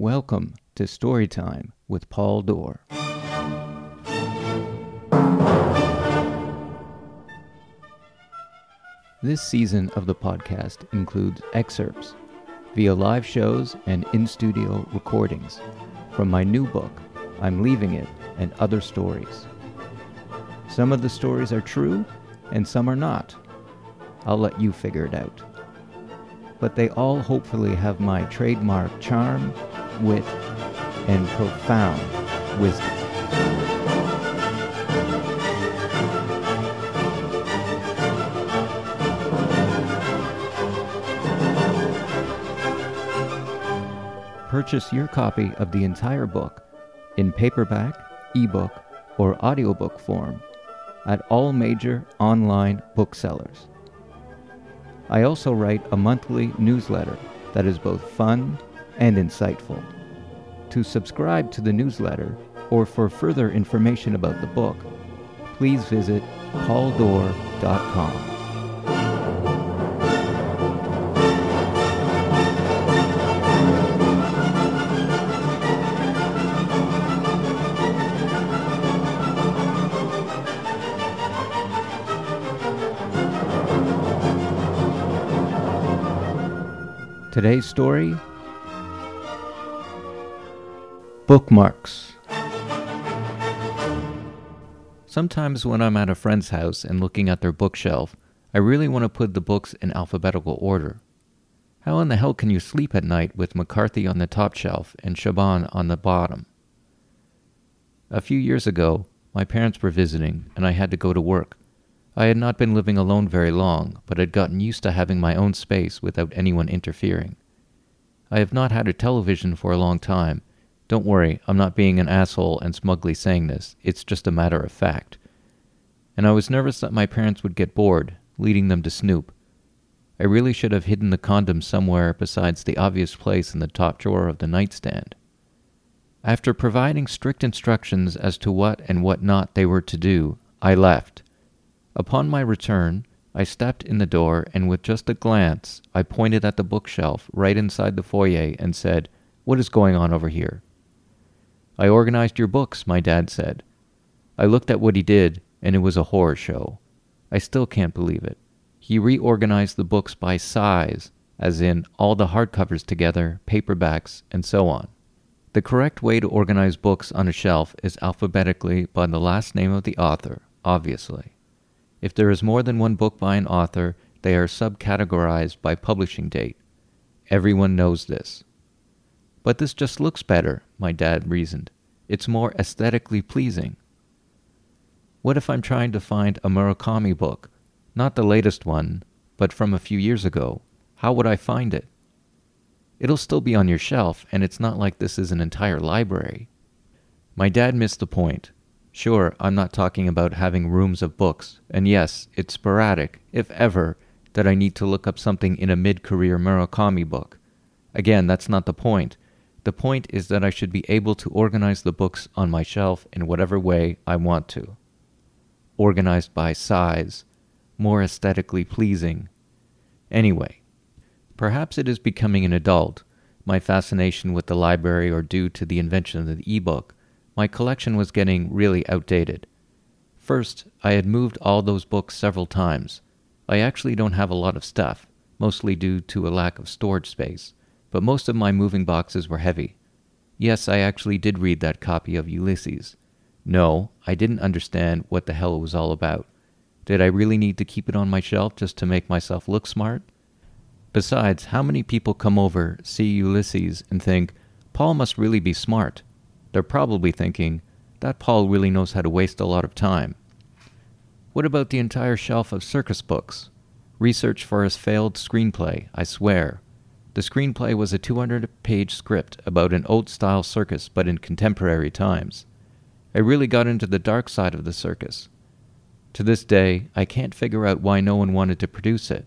Welcome to Storytime with Paul Dorr. This season of the podcast includes excerpts via live shows and in studio recordings from my new book, I'm Leaving It, and Other Stories. Some of the stories are true, and some are not. I'll let you figure it out. But they all hopefully have my trademark charm, wit, and profound wisdom. Purchase your copy of the entire book in paperback, ebook, or audiobook form at all major online booksellers. I also write a monthly newsletter that is both fun and insightful. To subscribe to the newsletter or for further information about the book, please visit pauldor.com. Today's story Bookmarks. Sometimes when I'm at a friend's house and looking at their bookshelf, I really want to put the books in alphabetical order. How in the hell can you sleep at night with McCarthy on the top shelf and Chabon on the bottom? A few years ago, my parents were visiting and I had to go to work. I had not been living alone very long, but had gotten used to having my own space without anyone interfering. I have not had a television for a long time. Don't worry, I'm not being an asshole and smugly saying this, it's just a matter of fact. And I was nervous that my parents would get bored, leading them to snoop. I really should have hidden the condom somewhere besides the obvious place in the top drawer of the nightstand. After providing strict instructions as to what and what not they were to do, I left. Upon my return, I stepped in the door and with just a glance, I pointed at the bookshelf right inside the foyer and said, What is going on over here? I organized your books, my dad said. I looked at what he did, and it was a horror show. I still can't believe it. He reorganized the books by size, as in all the hardcovers together, paperbacks, and so on. The correct way to organize books on a shelf is alphabetically by the last name of the author, obviously. If there is more than one book by an author, they are subcategorized by publishing date. Everyone knows this. But this just looks better, my dad reasoned. It's more aesthetically pleasing. What if I'm trying to find a Murakami book? Not the latest one, but from a few years ago. How would I find it? It'll still be on your shelf, and it's not like this is an entire library. My dad missed the point. Sure, I'm not talking about having rooms of books, and yes, it's sporadic, if ever, that I need to look up something in a mid career Murakami book. Again, that's not the point. The point is that I should be able to organize the books on my shelf in whatever way I want to. Organized by size, more aesthetically pleasing. Anyway, perhaps it is becoming an adult, my fascination with the library or due to the invention of the e-book, my collection was getting really outdated. First, I had moved all those books several times. I actually don't have a lot of stuff, mostly due to a lack of storage space but most of my moving boxes were heavy. Yes, I actually did read that copy of Ulysses. No, I didn't understand what the hell it was all about. Did I really need to keep it on my shelf just to make myself look smart? Besides, how many people come over, see Ulysses, and think, Paul must really be smart? They're probably thinking, that Paul really knows how to waste a lot of time. What about the entire shelf of circus books? Research for his failed screenplay, I swear. The screenplay was a 200 page script about an old style circus but in contemporary times. I really got into the dark side of the circus. To this day, I can't figure out why no one wanted to produce it.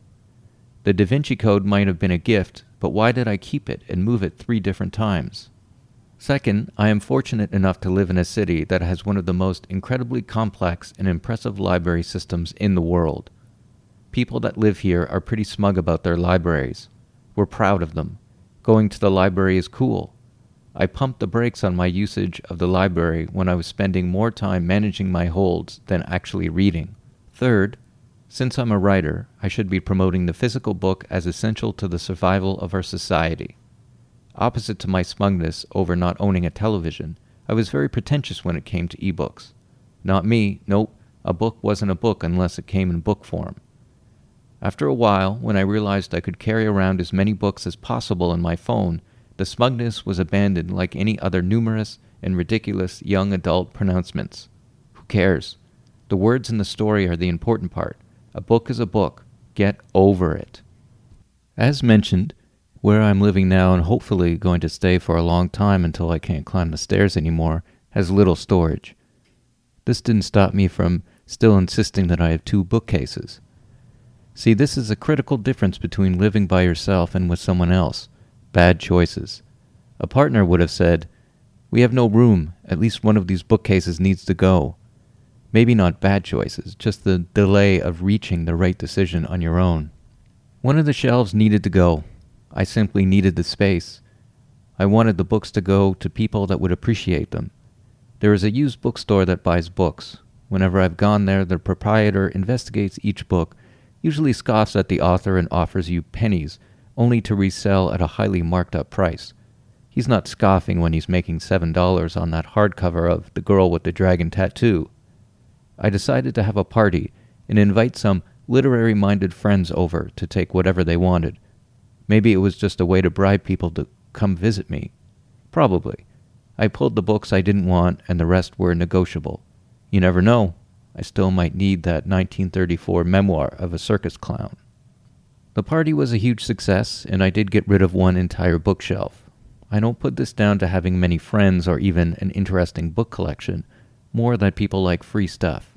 The Da Vinci Code might have been a gift, but why did I keep it and move it three different times? Second, I am fortunate enough to live in a city that has one of the most incredibly complex and impressive library systems in the world. People that live here are pretty smug about their libraries. We're proud of them. Going to the library is cool. I pumped the brakes on my usage of the library when I was spending more time managing my holds than actually reading. Third, since I'm a writer, I should be promoting the physical book as essential to the survival of our society. Opposite to my smugness over not owning a television, I was very pretentious when it came to ebooks. Not me, nope, a book wasn't a book unless it came in book form. After a while, when I realized I could carry around as many books as possible in my phone, the smugness was abandoned like any other numerous and ridiculous young adult pronouncements. Who cares? The words in the story are the important part. A book is a book. Get over it. As mentioned, where I'm living now and hopefully going to stay for a long time until I can't climb the stairs anymore has little storage. This didn't stop me from still insisting that I have two bookcases. See, this is a critical difference between living by yourself and with someone else. Bad choices. A partner would have said, We have no room. At least one of these bookcases needs to go. Maybe not bad choices, just the delay of reaching the right decision on your own. One of the shelves needed to go. I simply needed the space. I wanted the books to go to people that would appreciate them. There is a used bookstore that buys books. Whenever I've gone there, the proprietor investigates each book, usually scoffs at the author and offers you pennies only to resell at a highly marked up price. He's not scoffing when he's making $7 on that hardcover of The Girl with the Dragon Tattoo. I decided to have a party and invite some literary minded friends over to take whatever they wanted. Maybe it was just a way to bribe people to come visit me. Probably. I pulled the books I didn't want, and the rest were negotiable. You never know. I still might need that 1934 memoir of a circus clown. The party was a huge success, and I did get rid of one entire bookshelf. I don't put this down to having many friends or even an interesting book collection, more that people like free stuff.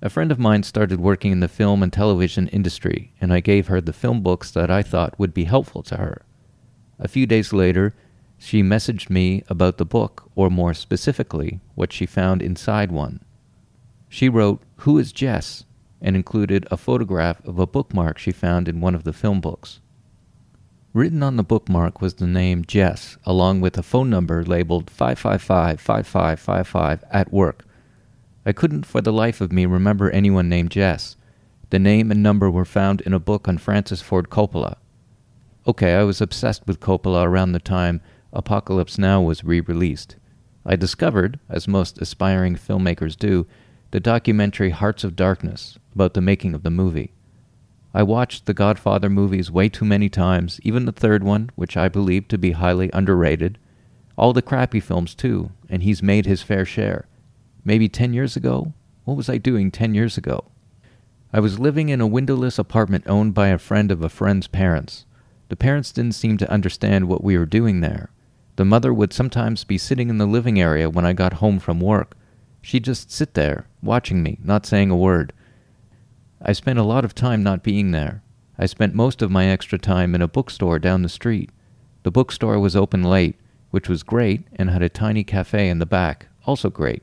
A friend of mine started working in the film and television industry, and I gave her the film books that I thought would be helpful to her. A few days later, she messaged me about the book, or more specifically, what she found inside one. She wrote, Who is Jess? and included a photograph of a bookmark she found in one of the film books. Written on the bookmark was the name Jess, along with a phone number labeled 555 5555 at work. I couldn't for the life of me remember anyone named Jess. The name and number were found in a book on Francis Ford Coppola. Okay, I was obsessed with Coppola around the time Apocalypse Now was re released. I discovered, as most aspiring filmmakers do, the documentary Hearts of Darkness about the making of the movie. I watched the Godfather movies way too many times, even the third one, which I believe to be highly underrated. All the crappy films, too, and he's made his fair share. Maybe 10 years ago? What was I doing 10 years ago? I was living in a windowless apartment owned by a friend of a friend's parents. The parents didn't seem to understand what we were doing there. The mother would sometimes be sitting in the living area when I got home from work, She'd just sit there, watching me, not saying a word. I spent a lot of time not being there. I spent most of my extra time in a bookstore down the street. The bookstore was open late, which was great, and had a tiny cafe in the back, also great.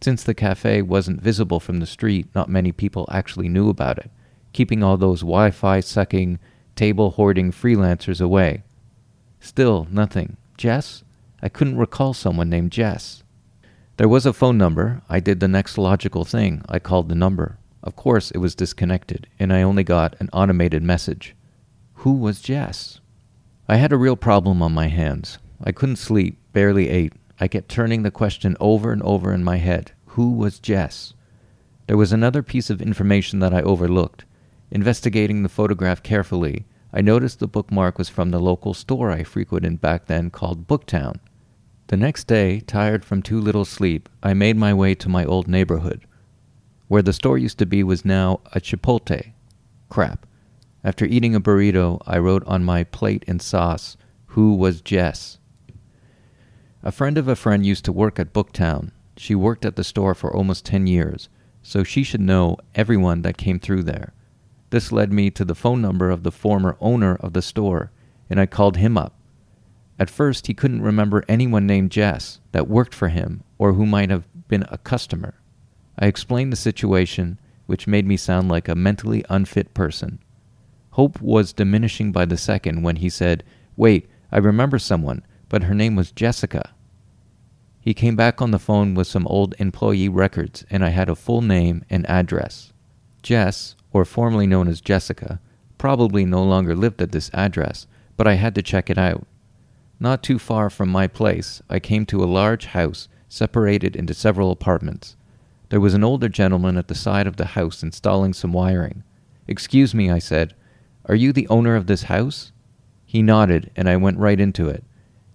Since the cafe wasn't visible from the street, not many people actually knew about it, keeping all those Wi Fi sucking, table hoarding freelancers away. Still, nothing. Jess? I couldn't recall someone named Jess. There was a phone number. I did the next logical thing. I called the number. Of course, it was disconnected, and I only got an automated message. Who was Jess? I had a real problem on my hands. I couldn't sleep, barely ate. I kept turning the question over and over in my head Who was Jess? There was another piece of information that I overlooked. Investigating the photograph carefully, I noticed the bookmark was from the local store I frequented back then called Booktown. The next day, tired from too little sleep, I made my way to my old neighborhood. Where the store used to be was now a chipotle. Crap. After eating a burrito, I wrote on my plate and sauce, Who was Jess? A friend of a friend used to work at Booktown. She worked at the store for almost 10 years, so she should know everyone that came through there. This led me to the phone number of the former owner of the store, and I called him up. At first, he couldn't remember anyone named Jess that worked for him or who might have been a customer. I explained the situation, which made me sound like a mentally unfit person. Hope was diminishing by the second when he said, Wait, I remember someone, but her name was Jessica. He came back on the phone with some old employee records, and I had a full name and address. Jess, or formerly known as Jessica, probably no longer lived at this address, but I had to check it out. Not too far from my place, I came to a large house separated into several apartments. There was an older gentleman at the side of the house installing some wiring. Excuse me, I said. Are you the owner of this house? He nodded, and I went right into it.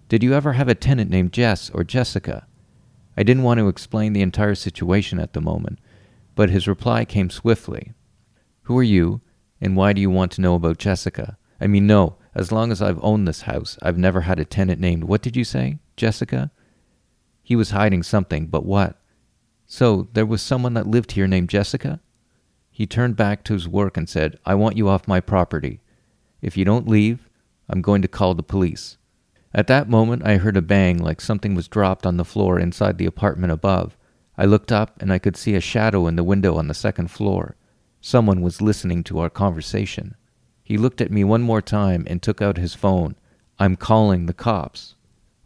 Did you ever have a tenant named Jess or Jessica? I didn't want to explain the entire situation at the moment, but his reply came swiftly. Who are you, and why do you want to know about Jessica? I mean, no, as long as I've owned this house, I've never had a tenant named, what did you say? Jessica? He was hiding something, but what? So, there was someone that lived here named Jessica? He turned back to his work and said, I want you off my property. If you don't leave, I'm going to call the police. At that moment, I heard a bang like something was dropped on the floor inside the apartment above. I looked up and I could see a shadow in the window on the second floor. Someone was listening to our conversation. He looked at me one more time and took out his phone. I'm calling the cops.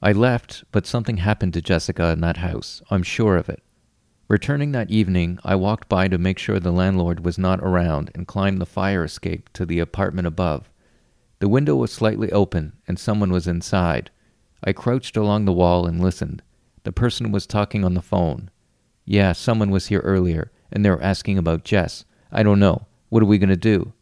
I left, but something happened to Jessica in that house. I'm sure of it. Returning that evening, I walked by to make sure the landlord was not around and climbed the fire escape to the apartment above. The window was slightly open and someone was inside. I crouched along the wall and listened. The person was talking on the phone. Yeah, someone was here earlier, and they were asking about Jess. I don't know. What are we going to do?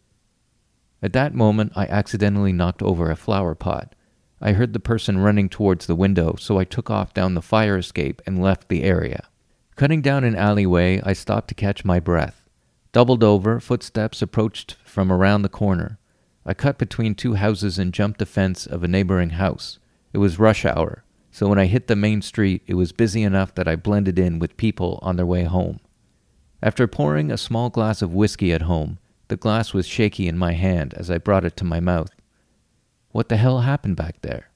At that moment, I accidentally knocked over a flower pot. I heard the person running towards the window, so I took off down the fire escape and left the area. Cutting down an alleyway, I stopped to catch my breath. Doubled over, footsteps approached from around the corner. I cut between two houses and jumped the fence of a neighboring house. It was rush hour, so when I hit the main street, it was busy enough that I blended in with people on their way home. After pouring a small glass of whiskey at home, the glass was shaky in my hand as I brought it to my mouth. What the hell happened back there?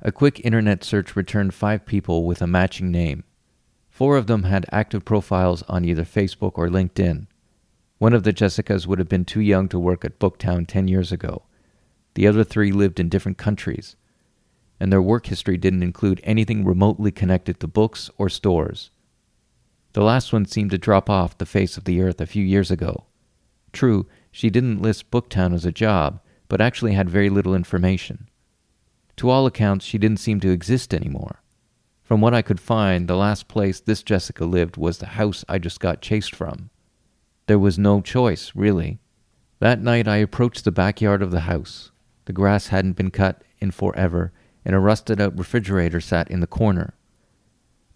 A quick internet search returned five people with a matching name. Four of them had active profiles on either Facebook or LinkedIn. One of the Jessicas would have been too young to work at Booktown 10 years ago. The other three lived in different countries, and their work history didn't include anything remotely connected to books or stores. The last one seemed to drop off the face of the earth a few years ago. True, she didn't list Booktown as a job, but actually had very little information. To all accounts, she didn't seem to exist anymore. From what I could find, the last place this Jessica lived was the house I just got chased from. There was no choice, really. That night I approached the backyard of the house. The grass hadn't been cut in forever, and a rusted out refrigerator sat in the corner.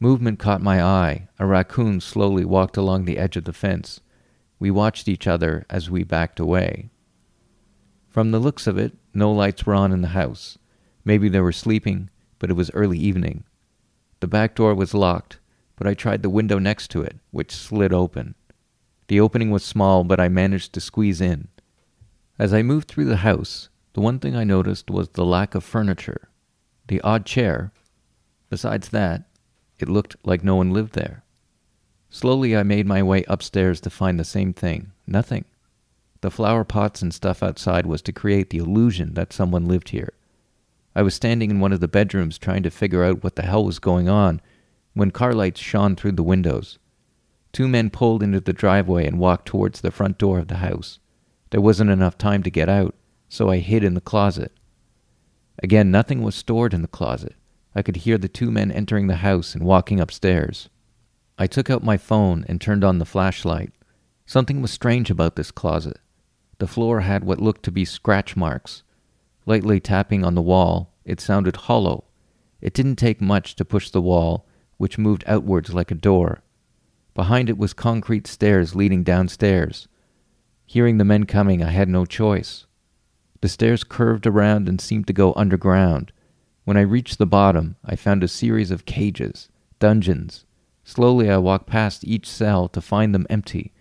Movement caught my eye. A raccoon slowly walked along the edge of the fence. We watched each other as we backed away. From the looks of it, no lights were on in the house. Maybe they were sleeping, but it was early evening. The back door was locked, but I tried the window next to it, which slid open. The opening was small, but I managed to squeeze in. As I moved through the house, the one thing I noticed was the lack of furniture. The odd chair. Besides that, it looked like no one lived there. Slowly I made my way upstairs to find the same thing nothing. The flower pots and stuff outside was to create the illusion that someone lived here. I was standing in one of the bedrooms trying to figure out what the hell was going on when car lights shone through the windows. Two men pulled into the driveway and walked towards the front door of the house. There wasn't enough time to get out, so I hid in the closet. Again, nothing was stored in the closet. I could hear the two men entering the house and walking upstairs. I took out my phone and turned on the flashlight. Something was strange about this closet. The floor had what looked to be scratch marks. Lightly tapping on the wall, it sounded hollow. It didn't take much to push the wall, which moved outwards like a door. Behind it was concrete stairs leading downstairs. Hearing the men coming, I had no choice. The stairs curved around and seemed to go underground. When I reached the bottom, I found a series of cages, dungeons, Slowly I walked past each cell to find them empty.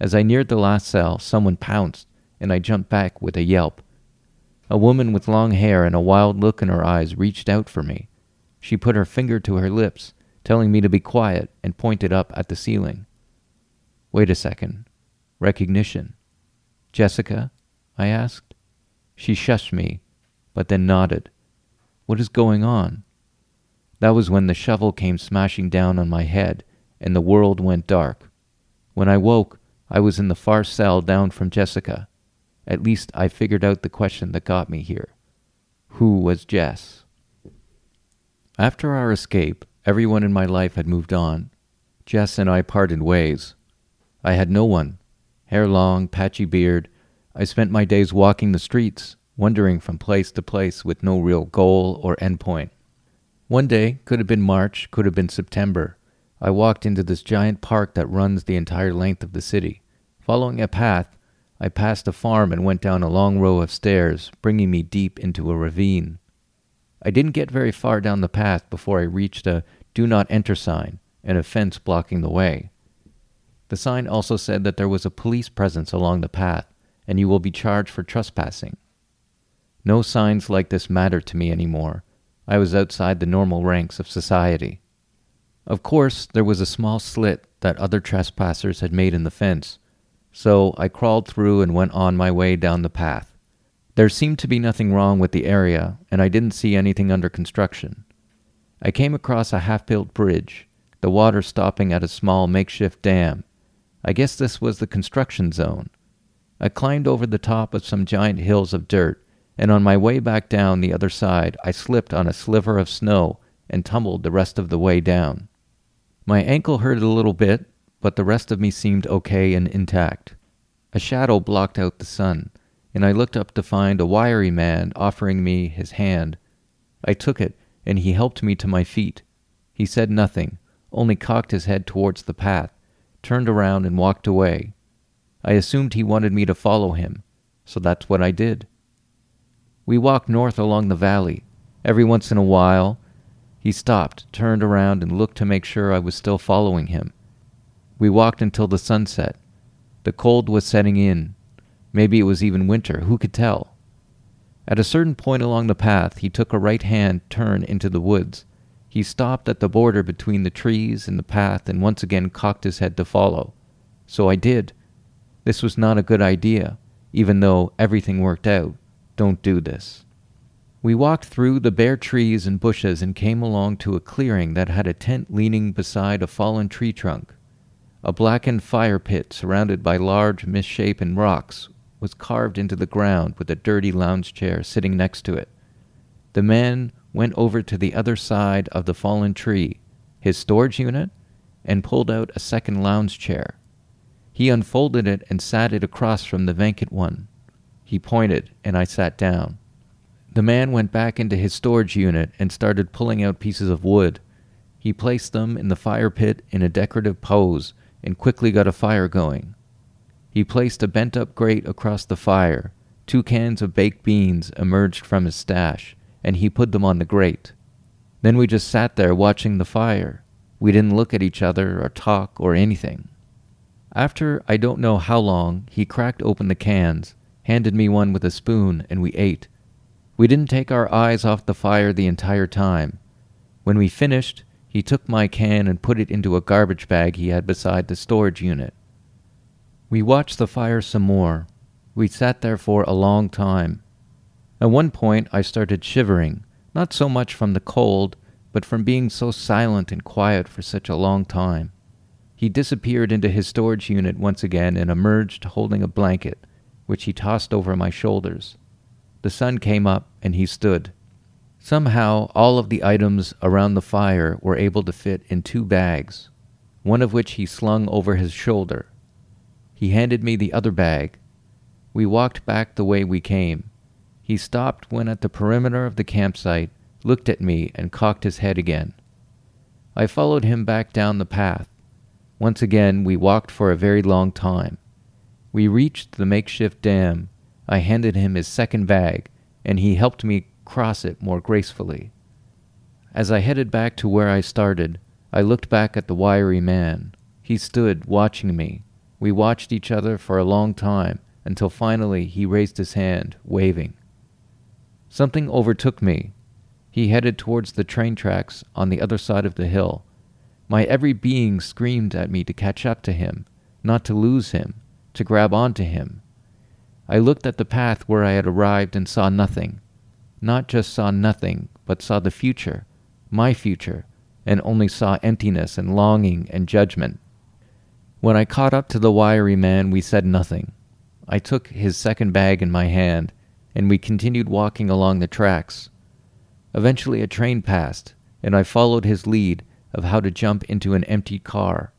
As I neared the last cell, someone pounced, and I jumped back with a yelp. A woman with long hair and a wild look in her eyes reached out for me. She put her finger to her lips, telling me to be quiet, and pointed up at the ceiling. Wait a second. Recognition. Jessica? I asked. She shushed me, but then nodded. What is going on? That was when the shovel came smashing down on my head and the world went dark. When I woke, I was in the far cell down from Jessica. At least I figured out the question that got me here. Who was Jess? After our escape, everyone in my life had moved on. Jess and I parted ways. I had no one. Hair long, patchy beard. I spent my days walking the streets, wandering from place to place with no real goal or endpoint. One day, could have been March, could have been September, I walked into this giant park that runs the entire length of the city. Following a path, I passed a farm and went down a long row of stairs, bringing me deep into a ravine. I didn't get very far down the path before I reached a do not enter sign and a fence blocking the way. The sign also said that there was a police presence along the path and you will be charged for trespassing. No signs like this matter to me anymore. I was outside the normal ranks of society. Of course, there was a small slit that other trespassers had made in the fence, so I crawled through and went on my way down the path. There seemed to be nothing wrong with the area, and I didn't see anything under construction. I came across a half built bridge, the water stopping at a small makeshift dam. I guess this was the construction zone. I climbed over the top of some giant hills of dirt, and on my way back down the other side, I slipped on a sliver of snow and tumbled the rest of the way down. My ankle hurt a little bit, but the rest of me seemed okay and intact. A shadow blocked out the sun, and I looked up to find a wiry man offering me his hand. I took it, and he helped me to my feet. He said nothing, only cocked his head towards the path, turned around, and walked away. I assumed he wanted me to follow him, so that's what I did. We walked north along the valley. Every once in a while, he stopped, turned around, and looked to make sure I was still following him. We walked until the sunset. The cold was setting in. Maybe it was even winter, who could tell? At a certain point along the path, he took a right hand turn into the woods. He stopped at the border between the trees and the path and once again cocked his head to follow. So I did. This was not a good idea, even though everything worked out. Don't do this. We walked through the bare trees and bushes and came along to a clearing that had a tent leaning beside a fallen tree trunk. A blackened fire pit surrounded by large misshapen rocks was carved into the ground with a dirty lounge chair sitting next to it. The man went over to the other side of the fallen tree, his storage unit, and pulled out a second lounge chair. He unfolded it and sat it across from the vacant one. He pointed, and I sat down. The man went back into his storage unit and started pulling out pieces of wood. He placed them in the fire pit in a decorative pose and quickly got a fire going. He placed a bent up grate across the fire. Two cans of baked beans emerged from his stash, and he put them on the grate. Then we just sat there watching the fire. We didn't look at each other or talk or anything. After I don't know how long, he cracked open the cans, handed me one with a spoon, and we ate. We didn't take our eyes off the fire the entire time. When we finished, he took my can and put it into a garbage bag he had beside the storage unit. We watched the fire some more. We sat there for a long time. At one point, I started shivering, not so much from the cold, but from being so silent and quiet for such a long time. He disappeared into his storage unit once again and emerged holding a blanket, which he tossed over my shoulders. The sun came up, and he stood. Somehow, all of the items around the fire were able to fit in two bags, one of which he slung over his shoulder. He handed me the other bag. We walked back the way we came. He stopped when at the perimeter of the campsite, looked at me, and cocked his head again. I followed him back down the path. Once again, we walked for a very long time. We reached the makeshift dam I handed him his second bag, and he helped me cross it more gracefully. As I headed back to where I started, I looked back at the wiry man. He stood watching me. We watched each other for a long time until finally he raised his hand, waving. Something overtook me. He headed towards the train tracks on the other side of the hill. My every being screamed at me to catch up to him, not to lose him, to grab onto him. I looked at the path where I had arrived and saw nothing. Not just saw nothing, but saw the future, my future, and only saw emptiness and longing and judgment. When I caught up to the wiry man, we said nothing. I took his second bag in my hand, and we continued walking along the tracks. Eventually, a train passed, and I followed his lead of how to jump into an empty car.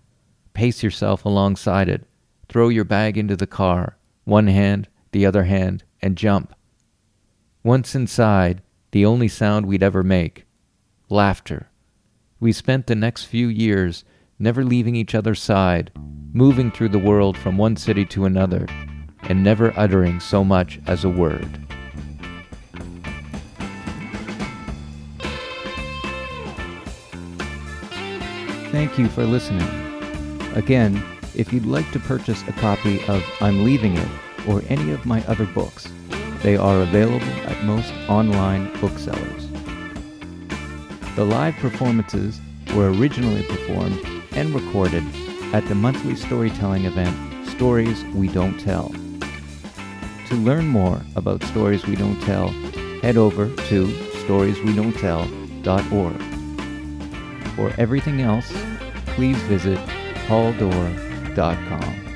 Pace yourself alongside it. Throw your bag into the car, one hand, the other hand, and jump. Once inside, the only sound we'd ever make laughter. We spent the next few years never leaving each other's side, moving through the world from one city to another, and never uttering so much as a word. Thank you for listening. Again, if you'd like to purchase a copy of I'm Leaving It or any of my other books, they are available at most online booksellers. The live performances were originally performed and recorded at the monthly storytelling event Stories We Don't Tell. To learn more about Stories We Don't Tell, head over to storieswedon'ttell.org. For everything else, please visit pauldor.com.